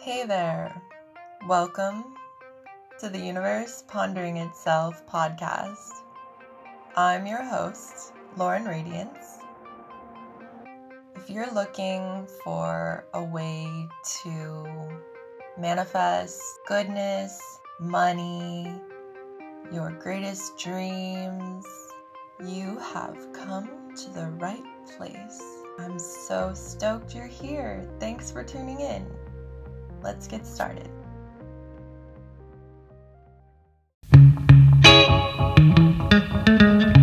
Hey there. Welcome to the Universe Pondering Itself podcast. I'm your host, Lauren Radiance. If you're looking for a way to manifest goodness, money, your greatest dreams, you have come to the right place. I'm so stoked you're here. Thanks for tuning in. Let's get started. Hello,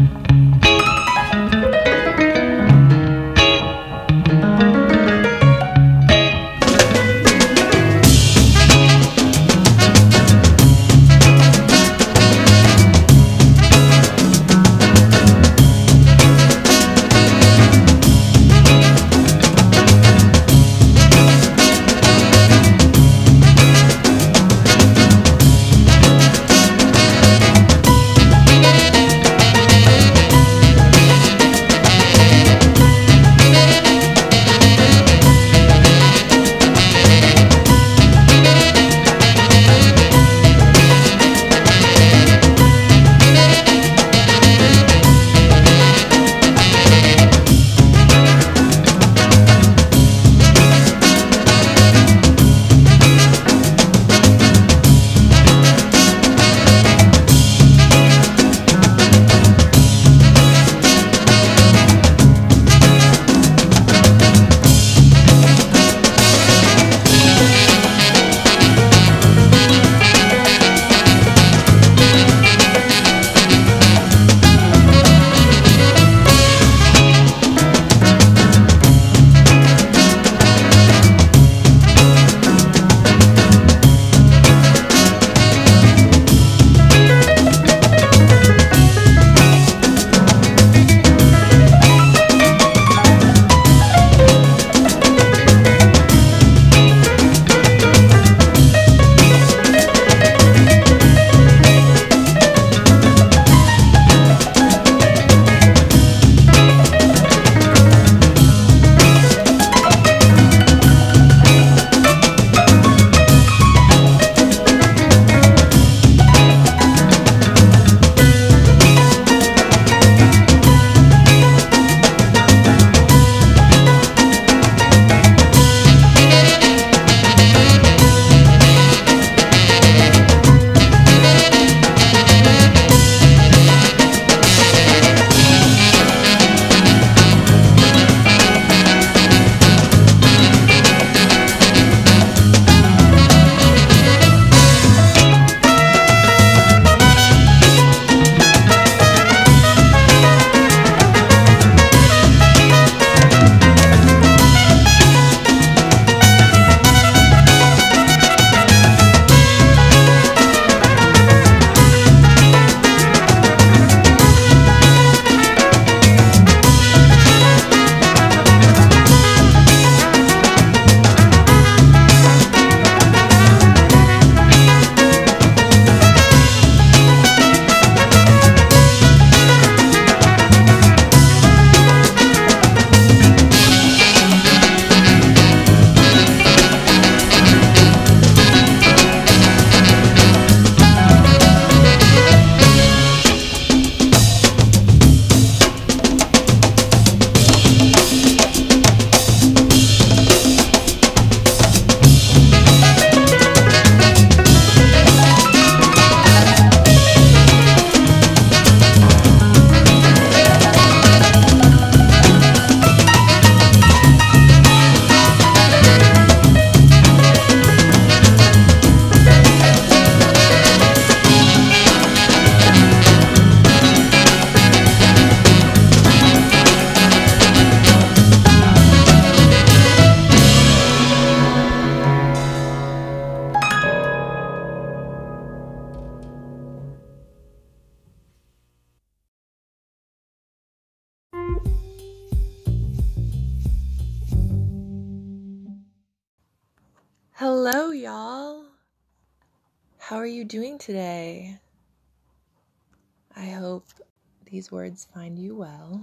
these words find you well.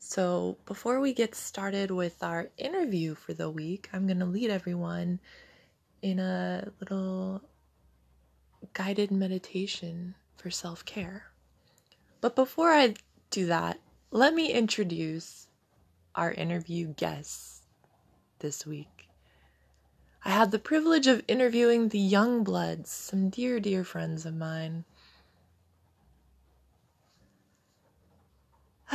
So, before we get started with our interview for the week, I'm going to lead everyone in a little guided meditation for self care. But before I do that, let me introduce our interview guests this week. I had the privilege of interviewing the Youngbloods, some dear, dear friends of mine.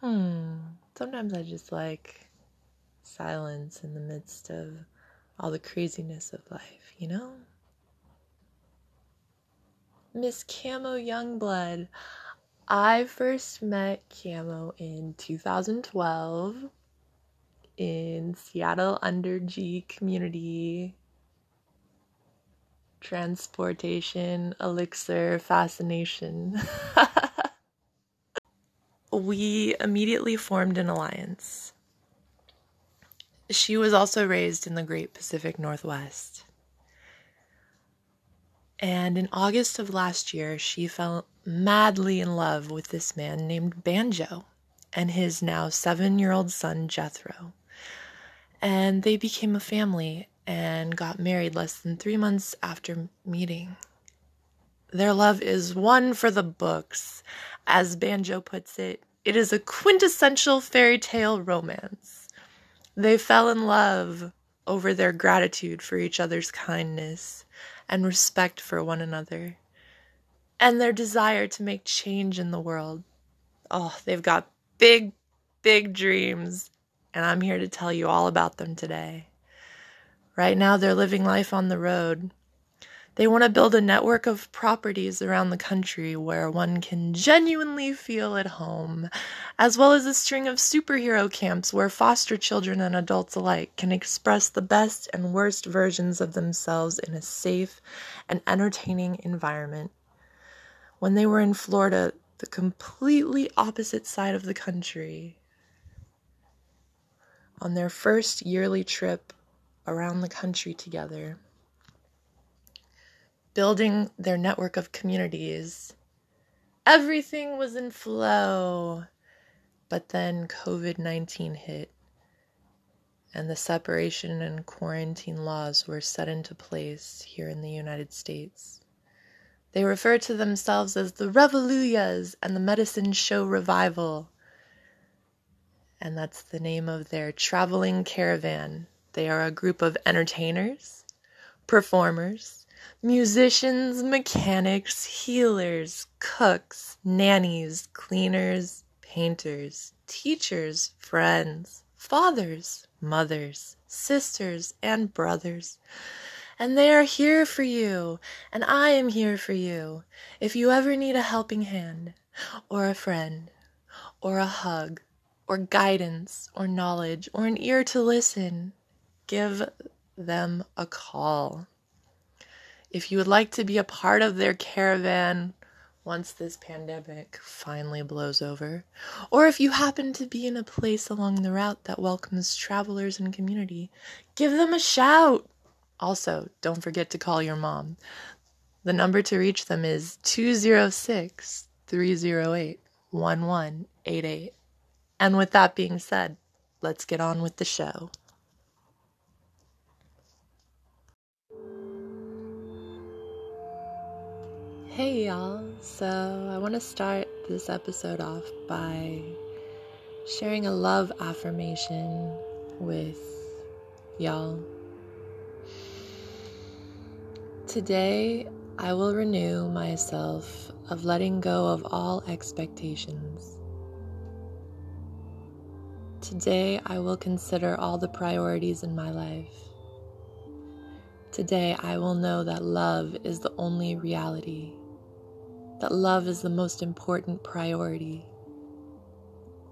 hmm. Sometimes I just like silence in the midst of all the craziness of life, you know? Miss Kamo Youngblood. I first met Kamo in 2012 in Seattle under G community transportation elixir fascination. we immediately formed an alliance. She was also raised in the Great Pacific Northwest. And in August of last year, she fell madly in love with this man named Banjo and his now seven year old son, Jethro. And they became a family and got married less than three months after meeting. Their love is one for the books. As Banjo puts it, it is a quintessential fairy tale romance. They fell in love over their gratitude for each other's kindness and respect for one another, and their desire to make change in the world. Oh, they've got big, big dreams and I'm here to tell you all about them today. Right now, they're living life on the road. They want to build a network of properties around the country where one can genuinely feel at home, as well as a string of superhero camps where foster children and adults alike can express the best and worst versions of themselves in a safe and entertaining environment. When they were in Florida, the completely opposite side of the country, on their first yearly trip around the country together, building their network of communities. Everything was in flow. But then COVID 19 hit, and the separation and quarantine laws were set into place here in the United States. They refer to themselves as the Revolujahs and the Medicine Show Revival and that's the name of their traveling caravan. They are a group of entertainers, performers, musicians, mechanics, healers, cooks, nannies, cleaners, painters, teachers, friends, fathers, mothers, sisters, and brothers. And they are here for you, and I am here for you. If you ever need a helping hand, or a friend, or a hug, or guidance or knowledge or an ear to listen, give them a call. If you would like to be a part of their caravan once this pandemic finally blows over, or if you happen to be in a place along the route that welcomes travelers and community, give them a shout. Also, don't forget to call your mom. The number to reach them is 206 308 1188. And with that being said, let's get on with the show. Hey y'all, so I want to start this episode off by sharing a love affirmation with y'all. Today, I will renew myself of letting go of all expectations Today, I will consider all the priorities in my life. Today, I will know that love is the only reality, that love is the most important priority.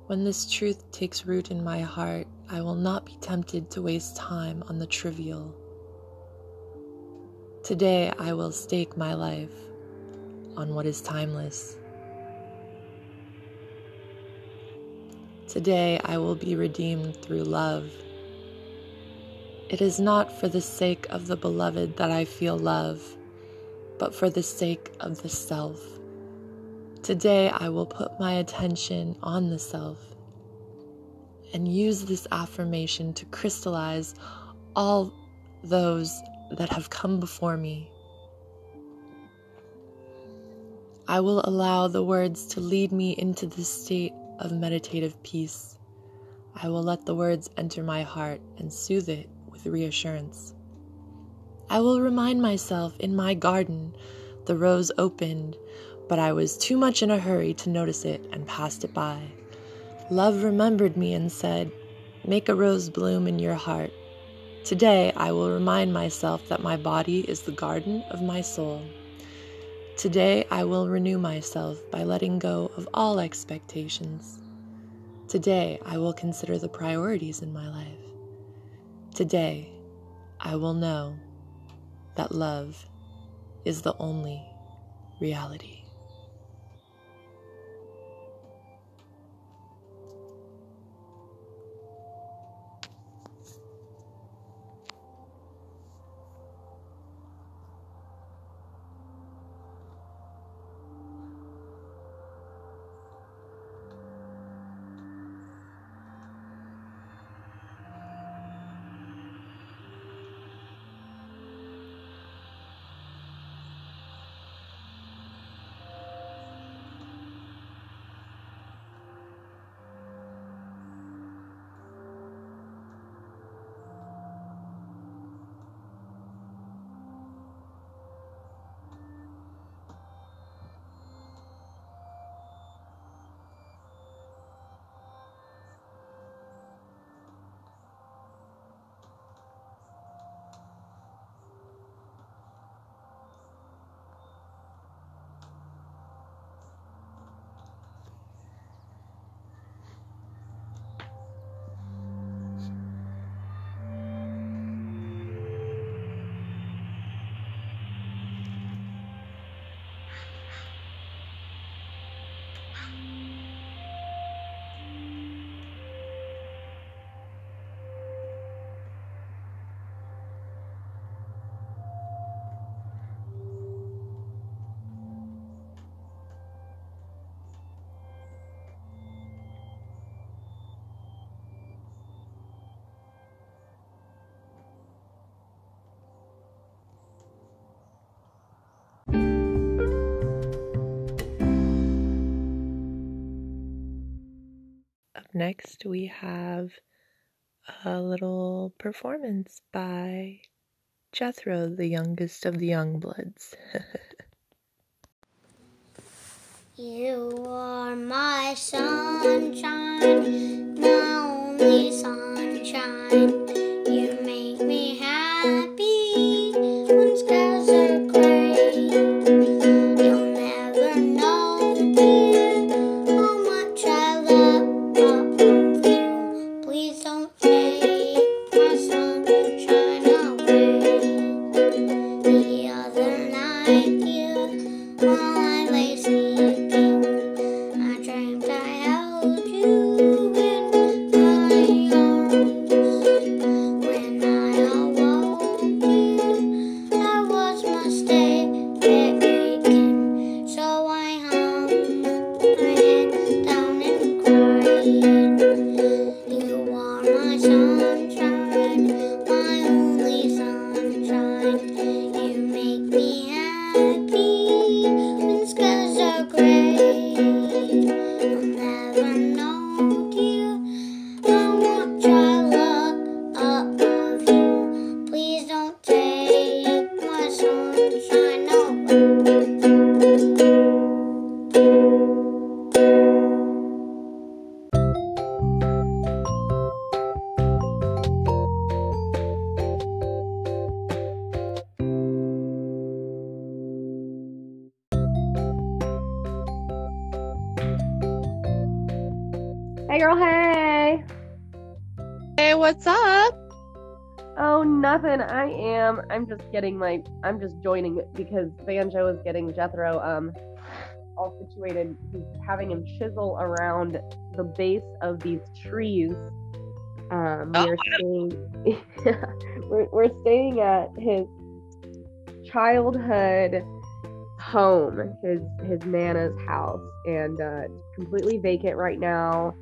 When this truth takes root in my heart, I will not be tempted to waste time on the trivial. Today, I will stake my life on what is timeless. Today I will be redeemed through love. It is not for the sake of the beloved that I feel love, but for the sake of the self. Today I will put my attention on the self and use this affirmation to crystallize all those that have come before me. I will allow the words to lead me into this state of meditative peace. I will let the words enter my heart and soothe it with reassurance. I will remind myself in my garden the rose opened, but I was too much in a hurry to notice it and passed it by. Love remembered me and said, Make a rose bloom in your heart. Today I will remind myself that my body is the garden of my soul. Today I will renew myself by letting go of all expectations. Today I will consider the priorities in my life. Today I will know that love is the only reality. Next we have a little performance by Jethro, the youngest of the Youngbloods. getting my. I'm just joining because Banjo is getting Jethro um all situated. He's having him chisel around the base of these trees Um, Oh, we are staying. we're, we're staying at his childhood home, his his nana's house, and uh, it's completely vacant right now.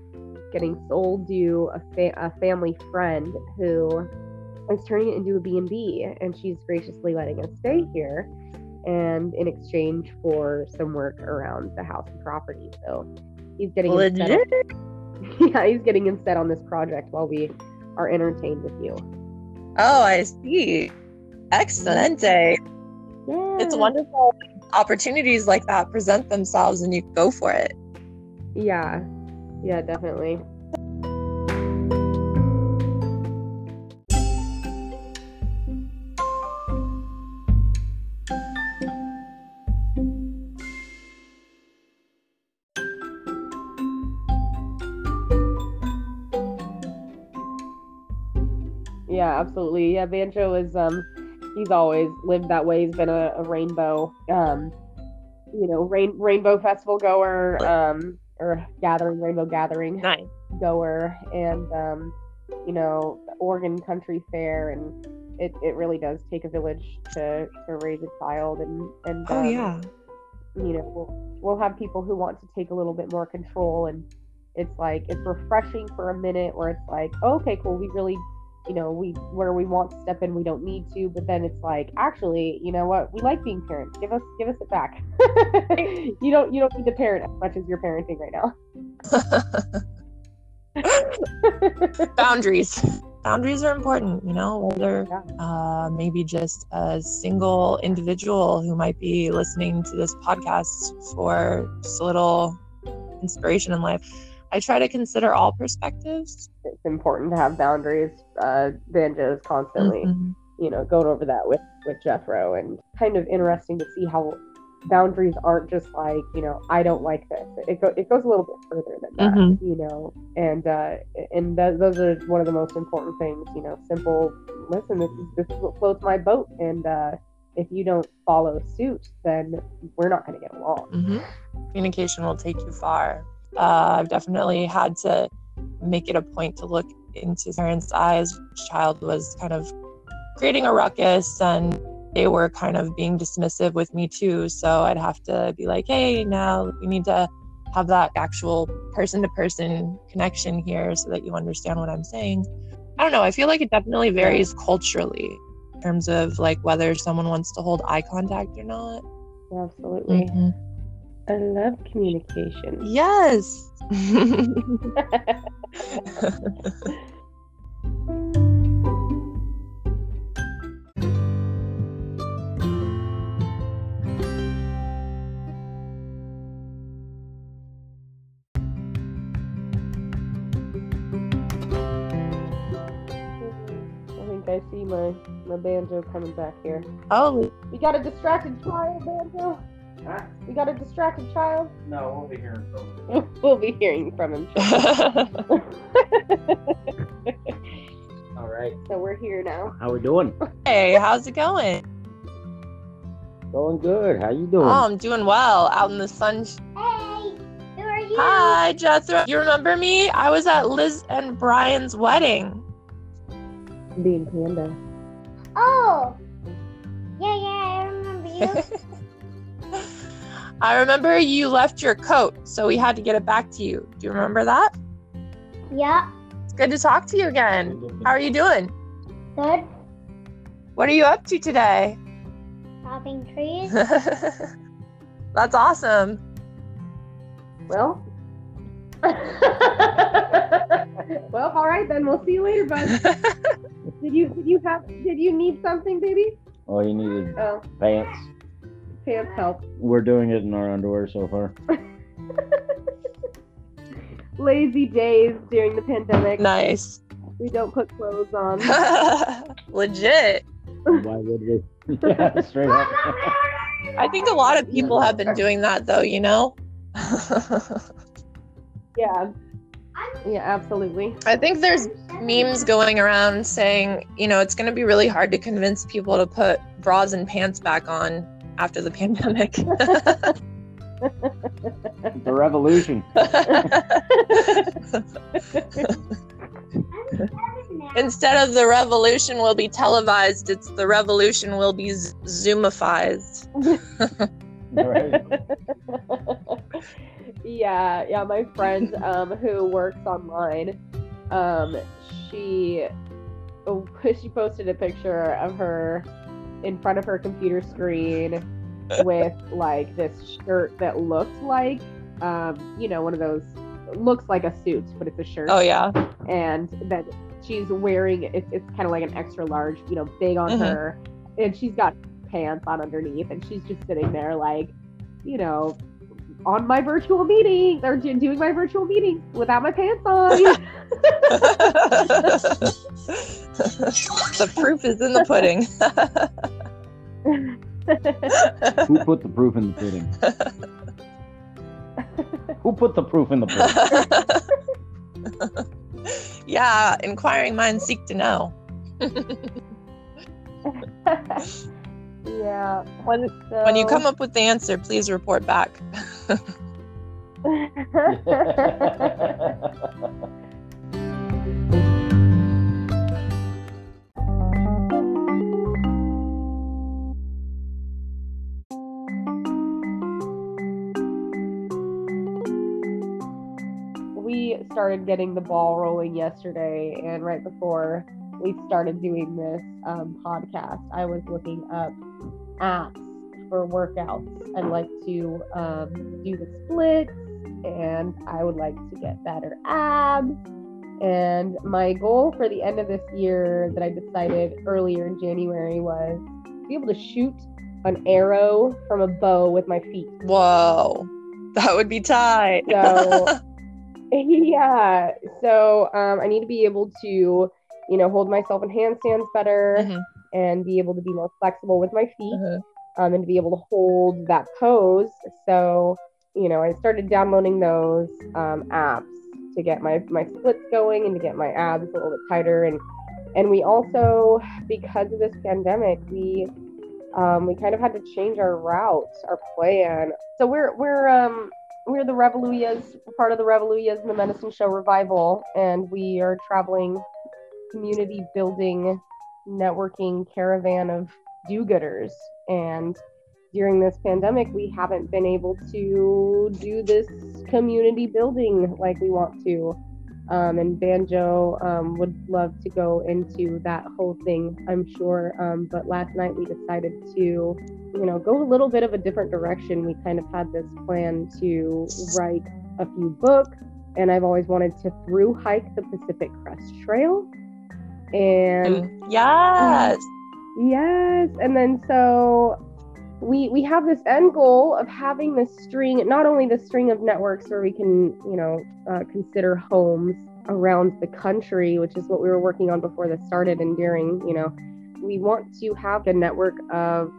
Getting sold to a, fa- a family friend who is turning it into a B&B, and she's graciously letting us stay here, and in exchange for some work around the house and property. So he's getting us set up- Legit. yeah, he's getting set on this project while we are entertained with you. Oh, I see. Excelente. Yeah, It's wonderful. Opportunities like that present themselves and you go for it. Yeah, yeah, definitely. Absolutely. Yeah, Banjo is um he's always lived that way. He's been a, a rainbow um you know, rain rainbow festival goer, um or gathering, rainbow gathering Nice. goer and um you know, Oregon Country Fair and it, it really does take a village to, to raise a child and, and Oh, um, yeah. you know we'll, we'll have people who want to take a little bit more control and it's like it's refreshing for a minute where it's like oh, okay cool we really you know we where we want to step in we don't need to but then it's like actually you know what we like being parents give us give us it back you don't you don't need to parent as much as you're parenting right now Boundaries. Boundaries are important, you know, whether Yeah. uh, maybe just a single individual who might be listening to this podcast for just a little inspiration in life. I try to consider all perspectives. it's important to have boundaries uh banjo is constantly Mhm. you know going over that with with jethro and kind of interesting to see how boundaries aren't just like you know i don't like this it, go, it goes a little bit further than that Mhm. you know and uh and th- those are one of the most important things you know simple listen this is this is what floats my boat and uh if you don't follow suit then we're not going to get along Mhm. Communication will take you far. Uh, I've definitely had to make it a point to look into parents' eyes. Child was kind of creating a ruckus and they were kind of being dismissive with me too. So I'd have to be like, hey, now we need to have that actual person to person connection here so that you understand what I'm saying. I don't know. I feel like it definitely varies culturally in terms of like whether someone wants to hold eye contact or not. absolutely Mhm. I love communication Yes. I think I see my my banjo coming back here. oh, We got a distracted child, banjo. Huh? We got a distracted child. No, we'll be hearing from him. we'll be hearing from him. All right. so we're here now. How we doing? hey, how's it going? Going good. How you doing? Oh, I'm doing well. Out in the sun. Hey, who are you? Hi, Jethro. You remember me? I was at Liz and Brian's wedding. Being panda. Oh, yeah, yeah, I remember you. I remember you left your coat, so we had to get it back to you. Do you remember that? yeah, It's good to talk to you again. How are you doing? good. What are you up to today? Chopping trees. That's awesome. Well. well, all right then. We'll see you later, bud. Did you did you have did you need something, baby? Oh, you needed Oh, pants. Pants help. We're doing it in our underwear so far. Lazy days during the pandemic. Nice. We don't put clothes on. Legit. Why would we? yeah, straight up. I think a lot of people have been doing that though, you know? Yeah. Yeah, absolutely. I think there's memes going around saying, you know, it's going to be really hard to convince people to put bras and pants back on after the pandemic. The revolution. Instead of the revolution will be televised, it's the revolution will be z- Zoomifized. Right. yeah, yeah. My friend um, who works online, um, she oh, she posted a picture of her in front of her computer screen with like this shirt that looked like um, you know one of those looks like a suit, but it's a shirt. Oh yeah. and that she's wearing it, it's kind of like an extra large, you know, big on Mhm. her, and she's got pants on underneath, and she's just sitting there like, you know, on my virtual meeting or do- doing my virtual meeting without my pants on. the proof is in the pudding. Who put the proof in the pudding? Who put the proof in the pudding? yeah, inquiring minds seek to know. yeah. When when you come uh, up with the answer, please report back. we started getting the ball rolling yesterday, and right before we started doing this um, podcast, I was looking up apps for workouts. I'd like to um, do the splits, and I would like to get better abs. And my goal for the end of this year that I decided earlier in January was to be able to shoot an arrow from a bow with my feet. Whoa, that would be tight. So yeah. So um, I need to be able to, you know, hold myself in handstands better Mhm, and be able to be more flexible with my feet mhm. um, and to be able to hold that pose. So, you know, I started downloading those um, apps to get my, my splits going and to get my abs a little bit tighter. And and we also, because of this pandemic, we um, we kind of had to change our route, our plan. So we're we're um, we're the Revolujahs, part of the Revolujahs and the Medicine Show revival, and we are traveling community building, networking caravan of do-gooders. And during this pandemic, we haven't been able to do this community building like we want to. Um, and Banjo um, would love to go into that whole thing, I'm sure. Um, but last night we decided to, you know, go a little bit of a different direction. We kind of had this plan to write a few books, and I've always wanted to through hike the Pacific Crest Trail. And Yes. Yes, and then so we we have this end goal of having this string, not only the string of networks where we can, you know, uh, consider homes around the country, which is what we were working on before this started and during, you know, we want to have a network of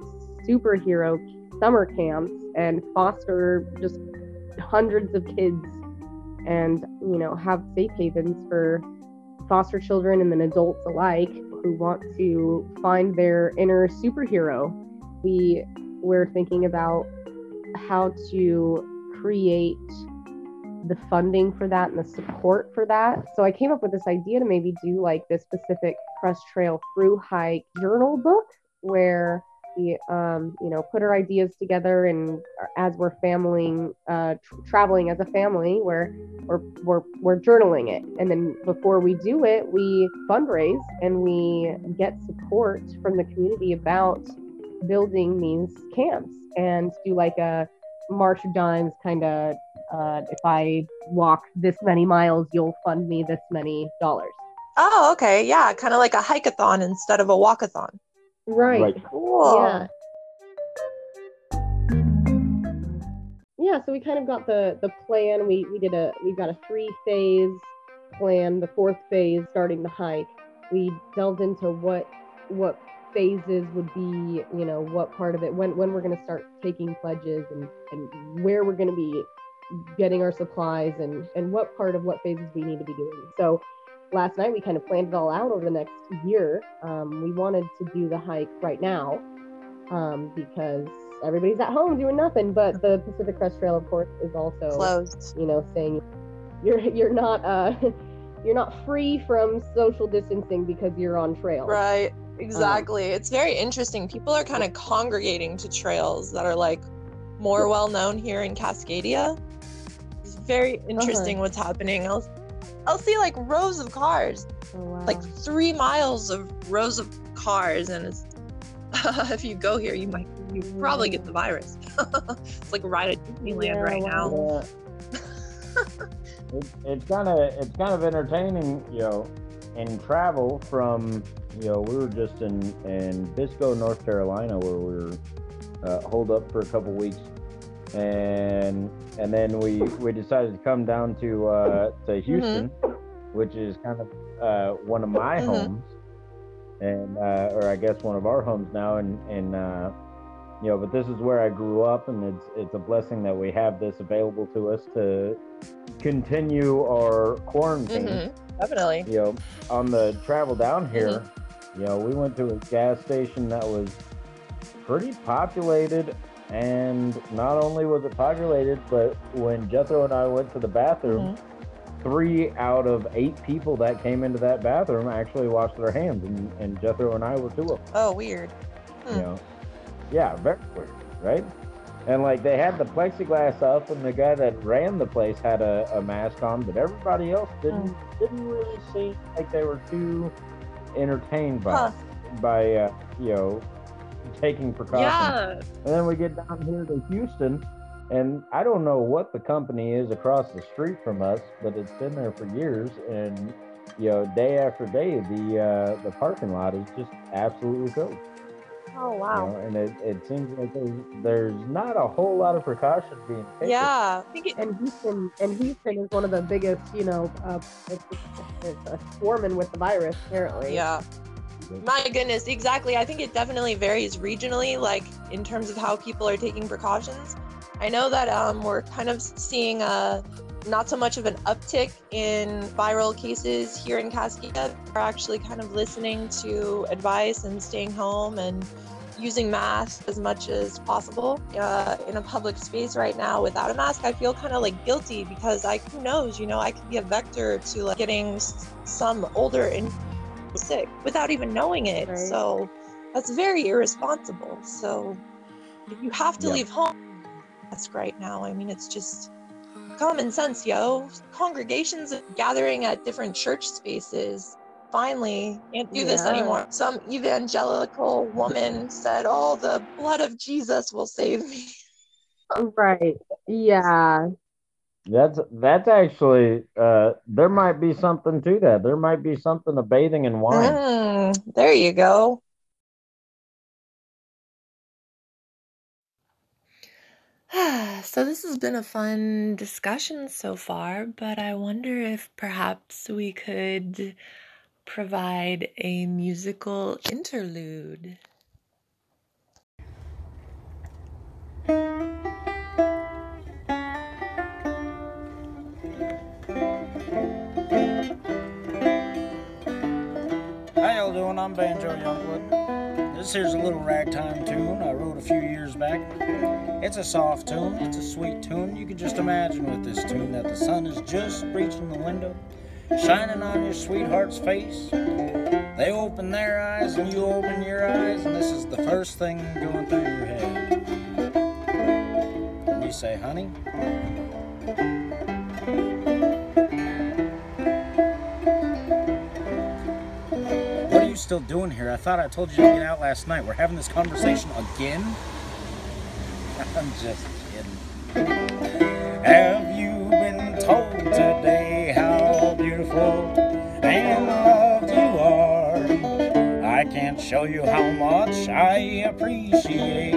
superhero summer camps and foster just hundreds of kids and, you know, have safe havens for foster children and then adults alike who want to find their inner superhero. We we're thinking about how to create the funding for that and the support for that. So I came up with this idea to maybe do like this specific Crest Trail through hike journal book where we um, you know put our ideas together and as we're familying uh, tr- traveling as a family where we're, we're we're journaling it and then before we do it we fundraise and we get support from the community about building these camps and do like a march of dimes kind of uh, if i walk this many miles you'll fund me this many dollars Oh, okay. Yeah, kind of like a hikeathon instead of a walkathon. right, Right. Cool. yeah yeah so we kind of got the the plan we we did a we got a three phase plan the fourth phase starting the hike we delved into what what phases would be you know what part of it when when we're going to start taking pledges and and where we're going to be getting our supplies and and what part of what phases we need to be doing so last night we kind of planned it all out over the next year um, we wanted to do the hike right now um, because everybody's at home doing nothing. But the Pacific Crest Trail, of course, is also Closed. you know saying you're you're not uh, you're not free from social distancing because you're on trail. Right. Um, exactly. it's very interesting. People are kind of congregating to trails that are like more well known here in Cascadia. It's very interesting uh-huh. what's happening. I'll I'll see like rows of cars, Oh, wow. like three miles of rows of cars, and it's if you go here, you might you probably get the mm. virus. it's like right at Disneyland Yeah, right now. Yeah. it, it's kind of it's kind of entertaining, you know, in travel from you know we were just in in Biscoe, North Carolina, where we were uh, holed up for a couple weeks, and and then we we decided to come down to uh, to Houston, which is kind of uh, one of my Mhm. homes, and uh, or I guess one of our homes now, and and uh, you know, but this is where I grew up, and it's it's a blessing that we have this available to us to continue our quarantine. Mhm, Definitely. You know, on the travel down here, you know, we went to a gas station that was pretty populated, and not only was it populated, but when Jethro and I went to the bathroom, three out of eight people that came into that bathroom actually washed their hands, and, and Jethro and I were two of them Oh, weird. you Hmm. know yeah very weird right and like they had the plexiglass up and the guy that ran the place had a, a mask on but everybody else didn't didn't really seem like they were too entertained by Huh. by uh, you know taking precautions Yeah. and then we get down here to Houston, and I don't know what the company is across the street from us, but it's been there for years. And you know, day after day, the uh, the parking lot is just absolutely filled. Oh You wow. know, and it, it seems like there's, there's not a whole lot of precaution being taken. Yeah. I think it, And Houston and Houston is one of the biggest, you know, uh, it's, it's uh, swarming with the virus apparently. yeah. My goodness, exactly. I think it definitely varies regionally, like in terms of how people are taking precautions. I know that um, we're kind of seeing a not so much of an uptick in viral cases here in Cascade. We're actually kind of listening to advice and staying home and using masks as much as possible. Uh, in a public space right now without a mask, I feel kind of like guilty because I who knows, you know, I could be a vector to like getting some older and sick without even knowing it. Right. So that's very irresponsible. So if you have to Yeah. leave home, mask right now. I mean, it's just common sense, yo. Congregations gathering at different church spaces finally can't do this Yeah. anymore. Some evangelical woman said, "Oh, the blood of Jesus will save me." Right. Yeah. That's that's actually uh, there might be something to that. There might be something to bathing in wine. Mm, there you go. So, this has been a fun discussion so far, but I wonder if perhaps we could provide a musical interlude. How y'all doing? I'm Banjo Youngblood. This here's a little ragtime tune I wrote a few years back. It's a soft tune, it's a sweet tune. You can just imagine with this tune that the sun is just reaching the window, shining on your sweetheart's face. They open their eyes and you open your eyes, and this is the first thing going through your head. And you say, honey, still doing here? I thought I told you to get out last night. We're having this conversation again? I'm just kidding. Have you been told today how beautiful and loved you are? I can't show you how much I appreciate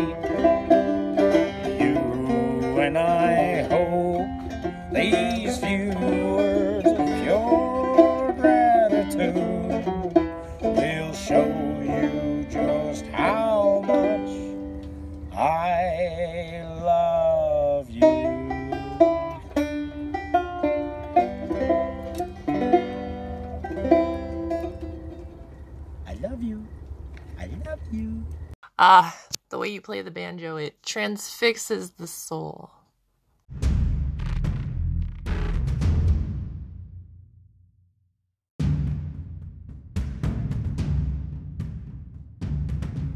you and I hope these Ah, the way you play the banjo, it transfixes the soul.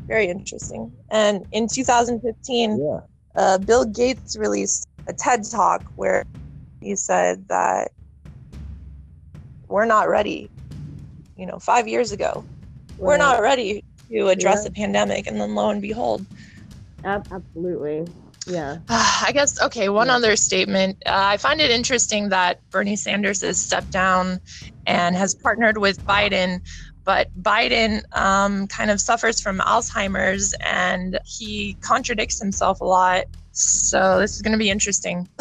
Very interesting. And in 2015, yeah. uh, Bill Gates released a TED talk where he said that we're not ready. You know, five years ago, we're not ready to address Yeah. a pandemic. And then lo and behold, absolutely. Yeah. I guess, okay, one Yeah. other statement. Uh, I find it interesting that Bernie Sanders has stepped down and has partnered with Biden, but Biden um, kind of suffers from Alzheimer's and he contradicts himself a lot. So this is going to be interesting.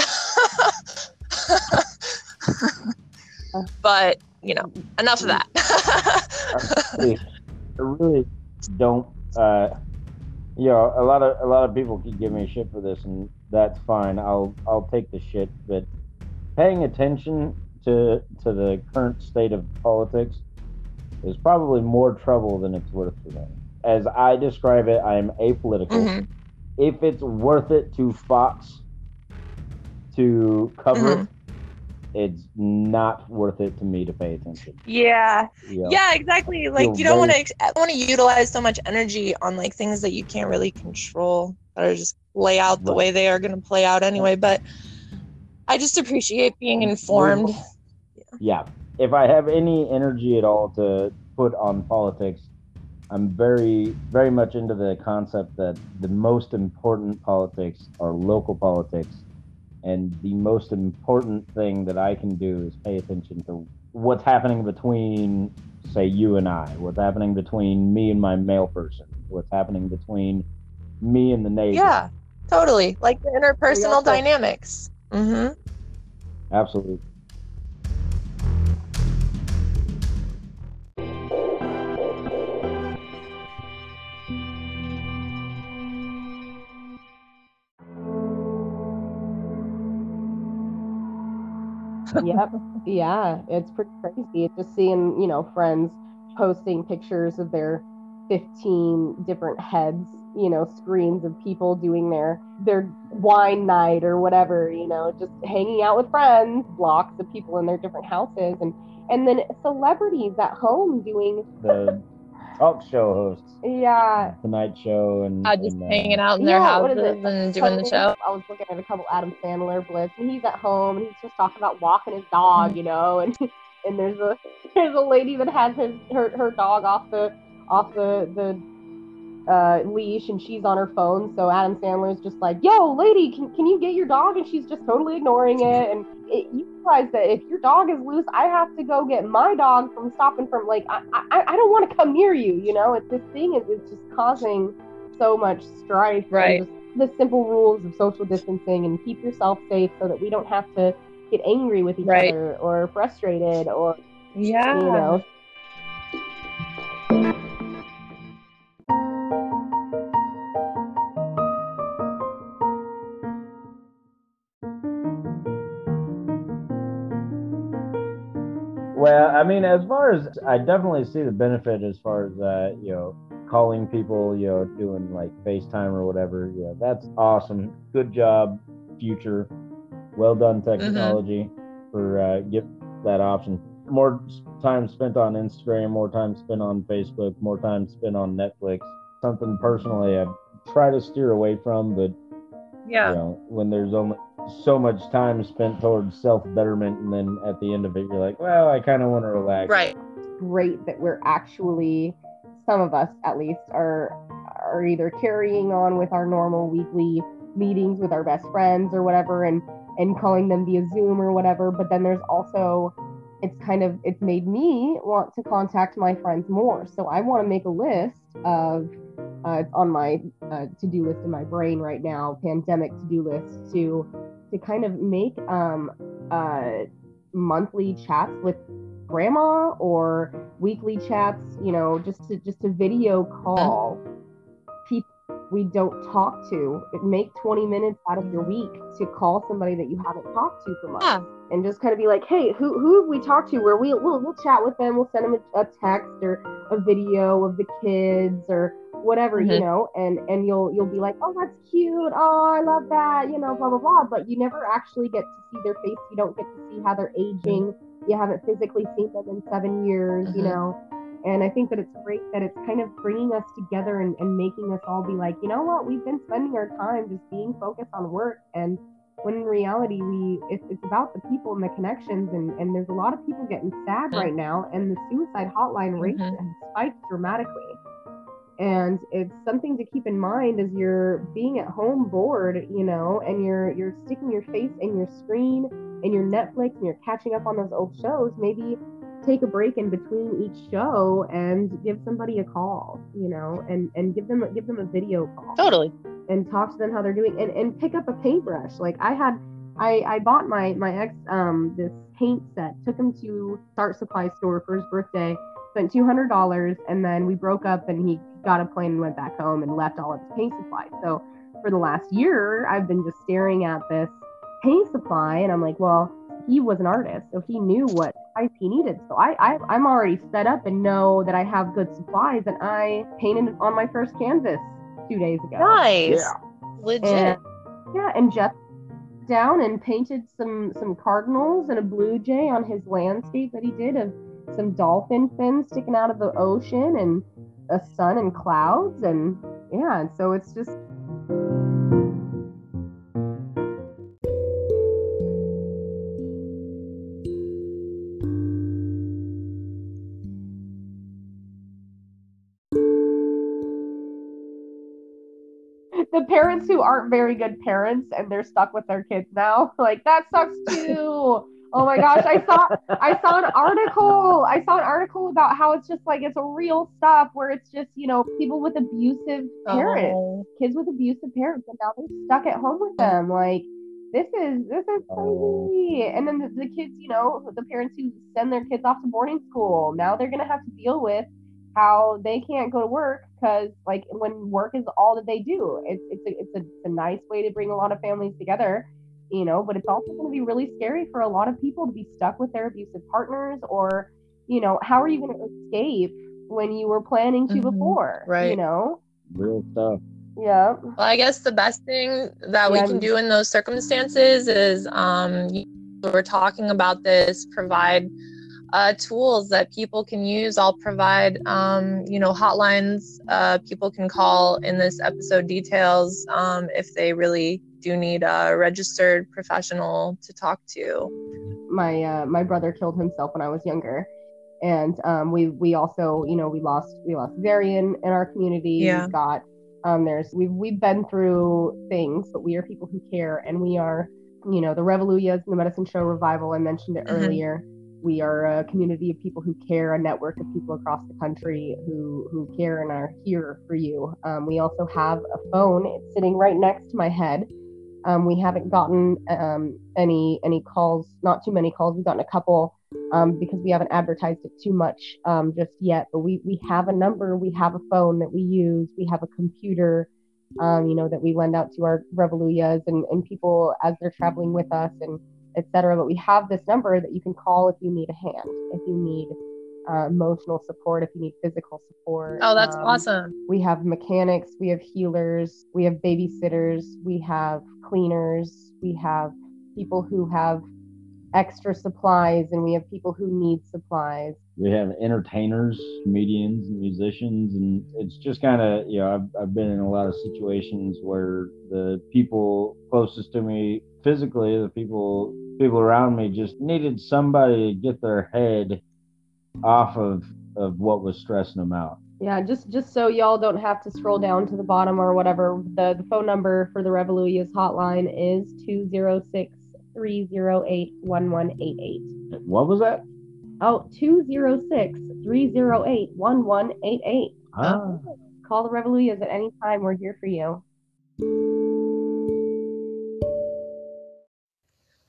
but, you know, enough of that. Really, really don't. Uh, you know, a lot of a lot of people keep giving me shit for this, and that's fine. I'll I'll take the shit. But paying attention to to the current state of politics is probably more trouble than it's worth for me. As I describe it, I am apolitical. Mhm. If it's worth it to Fox to cover it, it's not worth it to me to pay attention. Yeah. Know? Yeah, exactly. Like feel you don't want very- to want to utilize so much energy on like things that you can't really control that are just lay out the Right. way they are going to play out anyway. But I just appreciate being informed. yeah if i have any energy at all to put on politics i'm very very much into the concept that the most important politics are local politics and the most important thing that i can do is pay attention to what's happening between say you and i what's happening between me and my mail person what's happening between me and the neighbor Yeah, totally. Like the interpersonal also- dynamics. hmm absolutely yep. Yeah, it's pretty crazy. It's just seeing, you know, friends posting pictures of their 15 different heads, you know, screens of people doing their their wine night or whatever, you know, just hanging out with friends, blocks of people in their different houses and and then celebrities at home doing the talk show hosts yeah, tonight show and, Uh, just and, uh, hanging out in their Yeah, what houses is it? and doing the show. I was looking at a couple Adam Sandler blips, and he's at home, and he's just talking about walking his dog, you know, and and there's a there's a lady that has his her, her dog off the off the the uh, leash, and she's on her phone. So Adam Sandler's just like, "Yo, lady, can can you get your dog?" And she's just totally ignoring it. And it, you realize that if your dog is loose, I have to go get my dog from stopping from like I I, I don't want to come near you. You know, it's this thing is it's just causing so much strife. and Right. the simple rules of social distancing and keep yourself safe so that we don't have to get angry with each Right. other or frustrated or Yeah. you know Well, I mean, as far as I definitely see the benefit as far as uh, you know, calling people, you know, doing like FaceTime or whatever. Yeah, that's awesome. Good job, future. Well done, technology, for uh, give that option. More time spent on Instagram, more time spent on Facebook, more time spent on Netflix. Something personally I try to steer away from, but Yeah. you know, when there's only so much time spent towards self betterment, and then at the end of it, you're like, well, I kind of want to relax. Right. great that we're actually some of us at least are are either carrying on with our normal weekly meetings with our best friends or whatever and and calling them via zoom or whatever but then there's also it's kind of it's made me want to contact my friends more so i want to make a list of uh, it's on my uh, to-do list in my brain right now pandemic to-do list to to kind of make um uh monthly chats with grandma or weekly chats, you know, just to just to video call. people we don't talk to. Make 20 minutes out of your week to call somebody that you haven't talked to for months. Yeah. And just kind of be like, hey, who who have we talked to? Where we we'll, we'll chat with them. We'll send them a, a text or a video of the kids or whatever, you Mhm. know. And and you'll you'll be like, oh, that's cute. Oh, I love that. You know, blah blah blah. But you never actually get to see their face. You don't get to see how they're aging you haven't physically seen them in seven years, you Mhm. know, And I think that it's great that it's kind of bringing us together and, and making us all be like, you know what, we've been spending our time just being focused on work. And when in reality, we it's, it's about the people and the connections. And, and there's a lot of people getting sad Mhm. right now. And the suicide hotline rates Mhm. have spiked dramatically. And it's something to keep in mind as you're being at home bored, you know, and you're you're sticking your face in your screen and your Netflix and you're catching up on those old shows. Maybe take a break in between each show and give somebody a call, you know, and and give them give them a video call Totally. and talk to them how they're doing and, and pick up a paintbrush. Like I had I, I bought my my ex um this paint set, took him to Start supply store for his birthday, spent two hundred dollars and then we broke up and he got a plane and went back home and left all of his paint supplies. So for the last year I've been just staring at this paint supply and I'm like, well, he was an artist, so he knew what type he needed. So I, I I'm already set up and know that I have good supplies and I painted on my first canvas two days ago. Nice. Yeah. Legit. And yeah, and Jeff down and painted some some cardinals and a blue jay on his landscape that he did of some dolphin fins sticking out of the ocean and a sun and clouds and yeah, and so it's just parents who aren't very good parents and they're stuck with their kids now. Like that sucks too. oh my gosh, I saw I saw an article. I saw an article about how it's just like it's a real stuff where it's just, you know, people with abusive parents, Oh. kids with abusive parents and now they're stuck at home with them. Like this is this is Oh. crazy. And then the, the kids, you know, the parents who send their kids off to boarding school, now they're gonna have to deal with how they can't go to work because like when work is all that they do it's it's a, it's a, it's a nice way to bring a lot of families together you know but it's also going to be really scary for a lot of people to be stuck with their abusive partners or you know how are you going to escape when you were planning to Mhm, before you know? Real stuff. yeah Well, I guess the best thing that we can do in those circumstances is um, we're talking about this, provide uh, tools that people can use. I'll provide, um, you know, hotlines uh, people can call in this episode details um, if they really do need a registered professional to talk to. my uh, my brother killed himself when I was younger, and um, we we also you know we lost we lost Varian in our community. Yeah. We've got um, there's we've we've been through things, but we are people who care, and we are you know the Revolujahs and the Medicine Show revival. I mentioned it Mhm. earlier. We are a community of people who care, a network of people across the country who who care and are here for you. Um, we also have a phone. It's sitting right next to my head. Um, we haven't gotten um, any any calls, not too many calls. We've gotten a couple um, because we haven't advertised it too much um, just yet. But we we have a number, we have a phone that we use, we have a computer, um, you know, that we lend out to our Revolujahs and, and people as they're traveling with us and etc. But we have this number that you can call if you need a hand, if you need uh, emotional support, if you need physical support. Oh, that's Um, awesome. we have mechanics, we have healers, we have babysitters, we have cleaners, we have people who have extra supplies, and we have people who need supplies. We have entertainers, comedians, and musicians, and it's just kind of you know I've I've been in a lot of situations where the people closest to me physically, the people people around me, just needed somebody to get their head off of of what was stressing them out. Yeah, just just so y'all don't have to scroll down to the bottom or whatever, the, the phone number for the Revolujahs hotline is 206 308 1188. What was that? Oh, 206 308 1188. Ah, Call the Revolujahs at any time. We're here for you.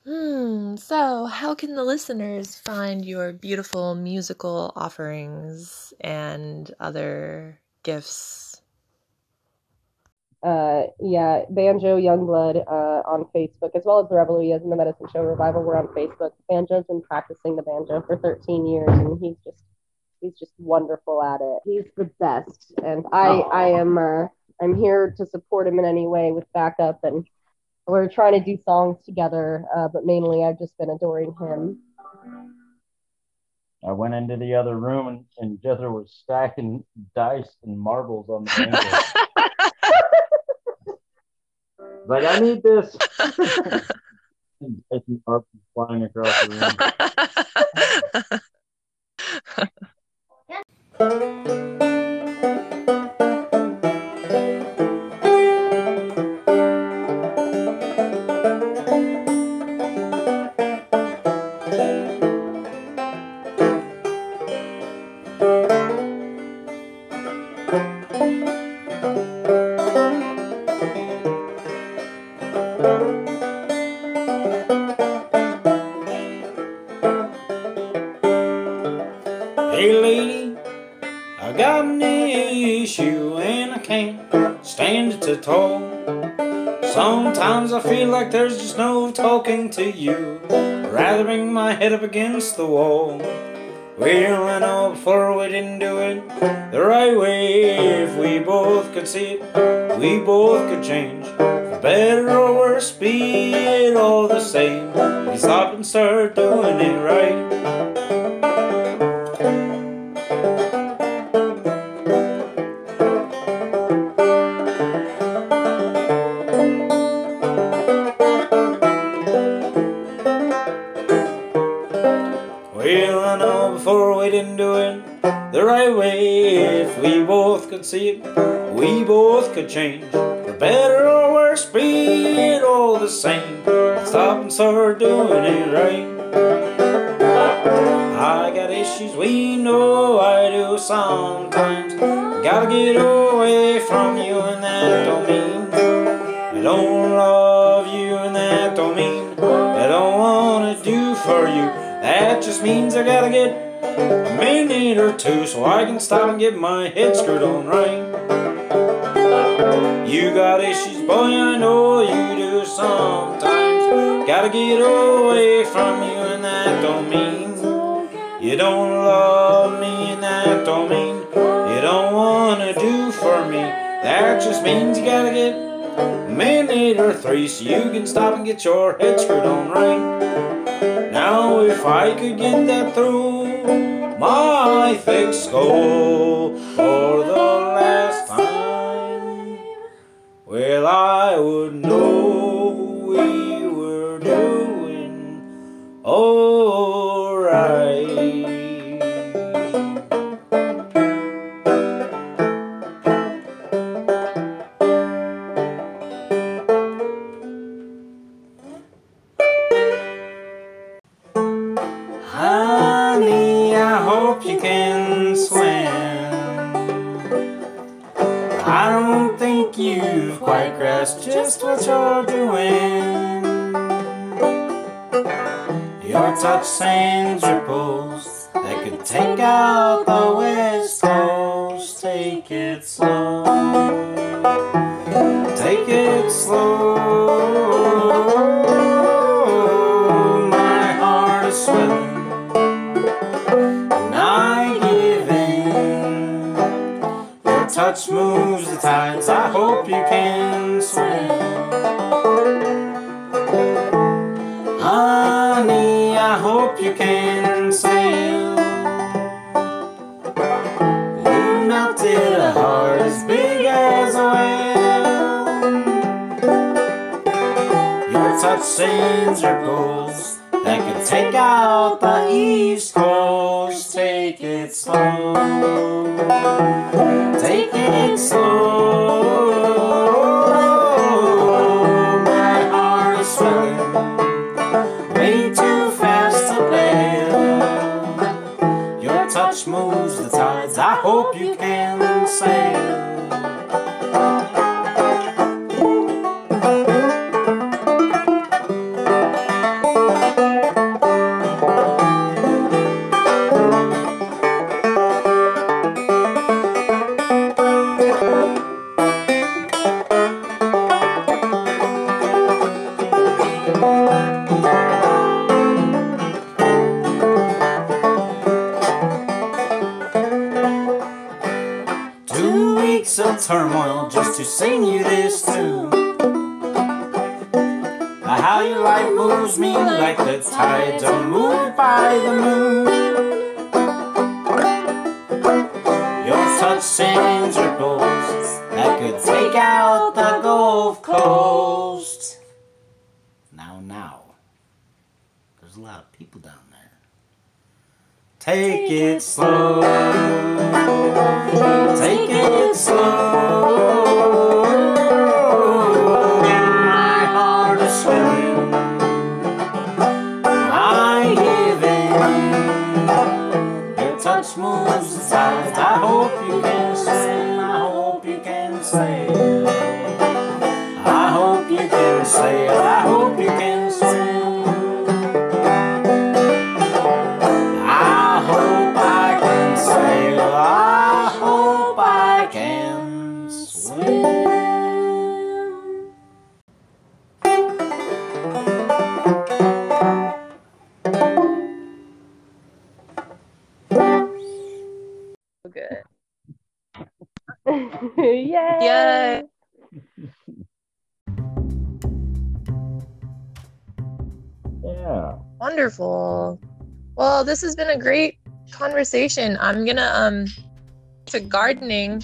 Hmm. So, how can the listeners find your beautiful musical offerings and other gifts? uh, yeah, Banjo Youngblood uh, on Facebook, as well as the Revolujahs and the Medicine Show Revival. We're on Facebook. Banjo's been practicing the banjo for 13 years, and he's just he's just wonderful at it. He's the best, and I I am uh, I'm here to support him in any way with backup, and we're trying to do songs together. Uh, but mainly, I've just been adoring him. I went into the other room and, and Jethro was stacking dice and marbles on the table. like, I need this. and dice and marbles flying across the room. I got an issue and I can't stand it at all. Sometimes I feel like there's just no talking to you. I'd rather bring my head up against the wall. Well, I know before we didn't do it the right way. If we both could see it, we both could change. For better or worse, be it all the same. We stop and start doing it right. Could see it, we both could change. For better or worse, be it all the same. Stop and start doing it right. I got issues, we know I do sometimes. Gotta get away from you, and that don't mean I don't love you, and that don't mean I don't wanna do for you. That just means I gotta get minute or two so I can stop and get my head screwed on right. You got issues, boy, I know you do sometimes. Gotta get away from you, and that don't mean you don't love me, and that don't mean you don't wanna do for me. That just means you gotta get a minute or three so you can stop and get your head screwed on right. Now, if I could get that through my thick skull for the last time, well, I would know Yay! Yeah. Yeah. Wonderful. Well, this has been a great conversation. I'm gonna um to gardening,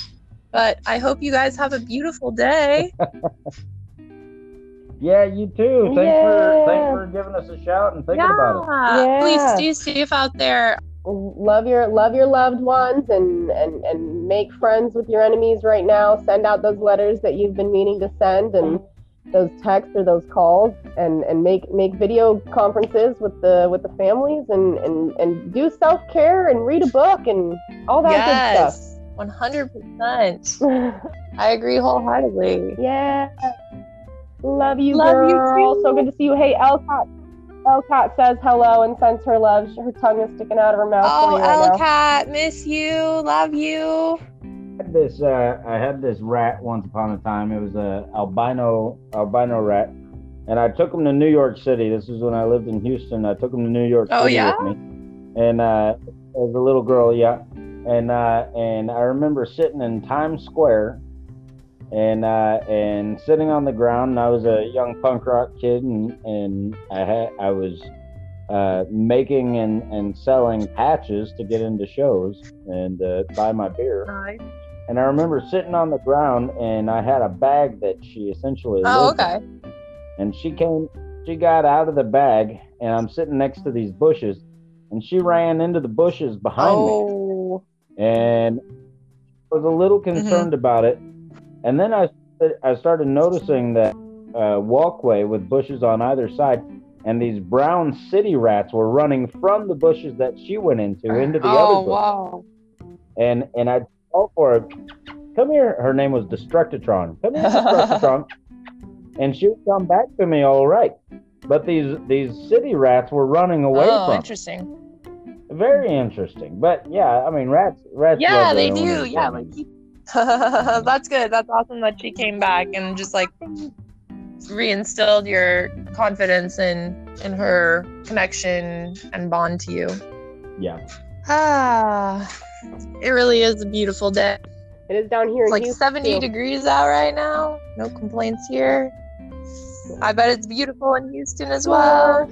but I hope you guys have a beautiful day. Yeah, you too. Thanks for thanks for giving us a shout and thinking about it. Yeah. Please stay safe out there. love your love your loved ones and and and make friends with your enemies right now send out those letters that you've been meaning to send and those texts or those calls and and make make video conferences with the with the families and and and do self-care and read a book and all that good stuff. yes, 100%. I agree wholeheartedly. yeah love you Love you girl too. so good to see you hey elcott elcott says hello and sends her love her tongue is sticking out of her mouth for Oh, you right now. Elcat, miss you, love you. I had this uh, I had this rat once upon a time. It was a albino albino rat, and I took him to New York City. This is when I lived in Houston. I took him to New York Oh, City yeah? with me, and uh, as a little girl, yeah. And uh, and I remember sitting in Times Square, and uh, and sitting on the ground. And I was a young punk rock kid, and and I had I was. Uh, making and, and selling patches to get into shows and uh, buy my beer. Nice. And I remember sitting on the ground and I had a bag that she essentially Oh, lived in. okay. And she came, she got out of the bag and I'm sitting next to these bushes and she ran into the bushes behind me. Oh, And I was a little Mm-hmm. concerned about it. And then I, I started noticing that uh, walkway with bushes on either side. And these brown city rats were running from the bushes that she went into into the oh other bushes wow. and and I called for her. Come here. Her name was Destructitron. Come here, Destructitron. and she would come back to me all right. But these these city rats were running away Oh, from. interesting. Very interesting. But yeah, I mean rats rats. Yeah, they do. Yeah, like that's good. That's awesome that she came back and just like reinstilled your confidence in in her connection and bond to you. yeah. Ah, it really is a beautiful day. It is down here It's like Houston, 70 degrees out right now. No complaints here. I bet it's beautiful in Houston as well.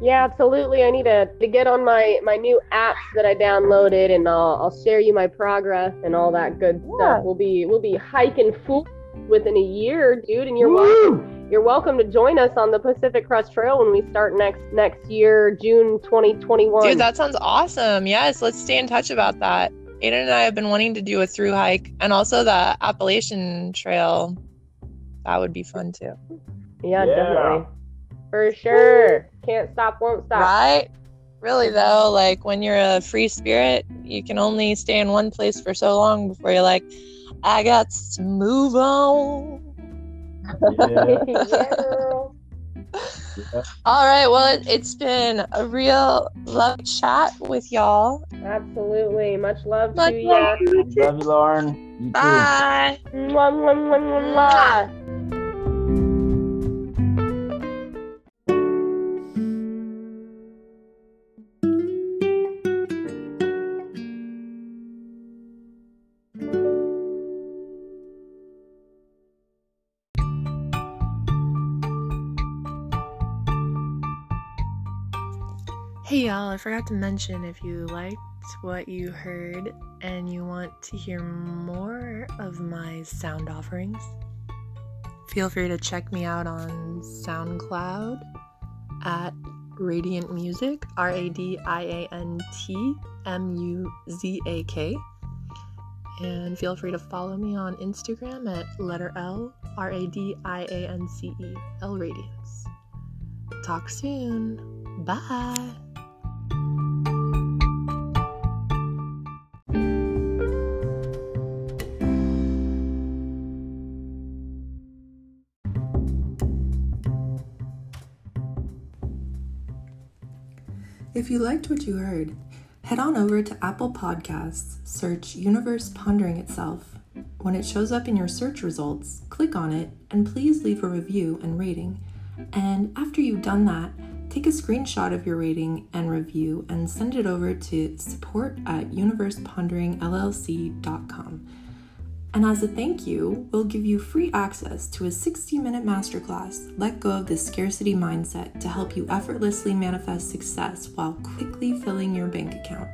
Yeah, absolutely. I need to, to get on my, my new apps that I downloaded, and I'll, I'll share you my progress and all that good Yeah. stuff. We'll be we'll be hiking full within a year, dude, and you're welcome. You're welcome to join us on the Pacific Crest Trail when we start next next year, June 2021. Dude, that sounds awesome. Yes, let's stay in touch about that. Aiden and I have been wanting to do a through hike and also the Appalachian Trail. That would be fun too. yeah, Yeah. definitely, for sure. Can't stop, won't stop. Right? Really though, like when you're a free spirit, you can only stay in one place for so long before you're like, I got to move on. Yeah. yeah. All right, well, it, it's been a real love chat with y'all. Absolutely. Much love Much to love you. Love you, Lauren. You too. Bye. Mwah, mwah, mwah, mwah, mwah. I forgot to mention if you liked what you heard and you want to hear more of my sound offerings, feel free to check me out on SoundCloud at Radiant Music, R A D I A N T M U Z A K. And feel free to follow me on Instagram at letter L R A D I A N C E L Radiance. Talk soon. Bye. If you liked what you heard, head on over to Apple Podcasts, search Universe Pondering Itself. When it shows up in your search results, click on it and please leave a review and rating. And after you've done that, take a screenshot of your rating and review and send it over to support at universeponderinglllc.com. And as a thank you, we'll give you free access to a 60 minute masterclass, Let Go of the Scarcity Mindset, to help you effortlessly manifest success while quickly filling your bank account.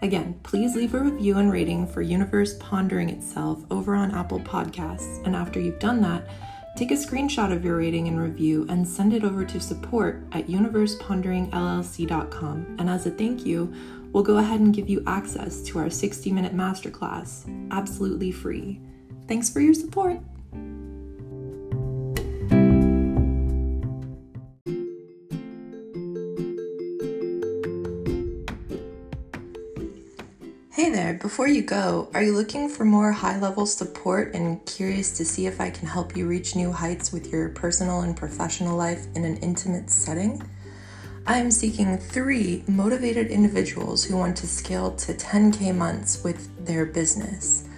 Again, please leave a review and rating for Universe Pondering Itself over on Apple Podcasts. And after you've done that, take a screenshot of your rating and review and send it over to support at universeponderinglllc.com. And as a thank you, we'll go ahead and give you access to our 60 minute masterclass absolutely free. Thanks for your support. Hey there, before you go, are you looking for more high level support and curious to see if I can help you reach new heights with your personal and professional life in an intimate setting? I am seeking three motivated individuals who want to scale to 10K months with their business.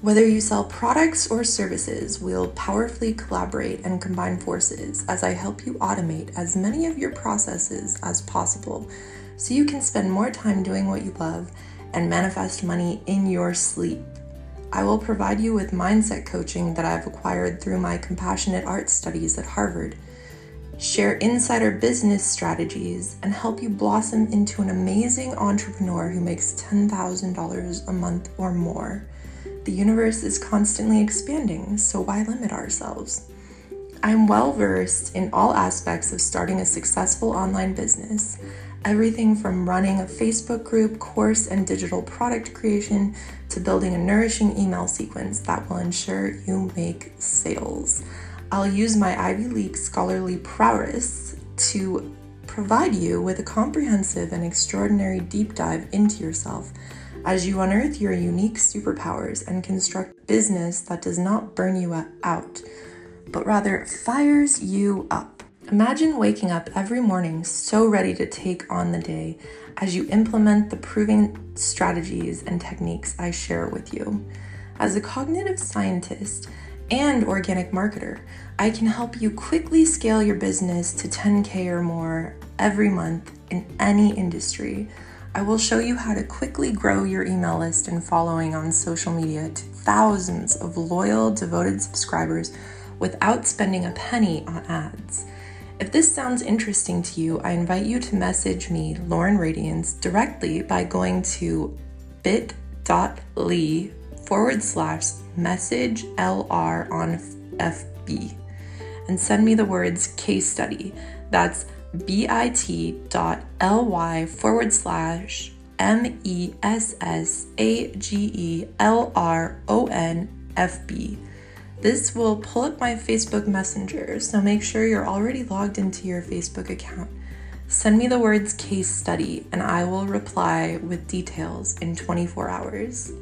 Whether you sell products or services, we'll powerfully collaborate and combine forces as I help you automate as many of your processes as possible so you can spend more time doing what you love and manifest money in your sleep. I will provide you with mindset coaching that I've acquired through my compassionate arts studies at Harvard, share insider business strategies, and help you blossom into an amazing entrepreneur who makes $10,000 a month or more. The universe is constantly expanding, so why limit ourselves? I'm well versed in all aspects of starting a successful online business everything from running a Facebook group, course, and digital product creation to building a nourishing email sequence that will ensure you make sales. I'll use my Ivy League scholarly prowess to provide you with a comprehensive and extraordinary deep dive into yourself as you unearth your unique superpowers and construct business that does not burn you out, but rather fires you up. Imagine waking up every morning so ready to take on the day as you implement the proven strategies and techniques I share with you. As a cognitive scientist and organic marketer, I can help you quickly scale your business to 10K or more every month in any industry. I will show you how to quickly grow your email list and following on social media to thousands of loyal, devoted subscribers without spending a penny on ads. If this sounds interesting to you, I invite you to message me, Lauren Radiance, directly by going to bit.ly forward slash message LR on FB and send me the words case study. That's bit.ly forward slash M E S S A G E L R O N F B. This will pull up my Facebook Messenger, so make sure you're already logged into your Facebook account. Send me the words case study and I will reply with details in 24 hours.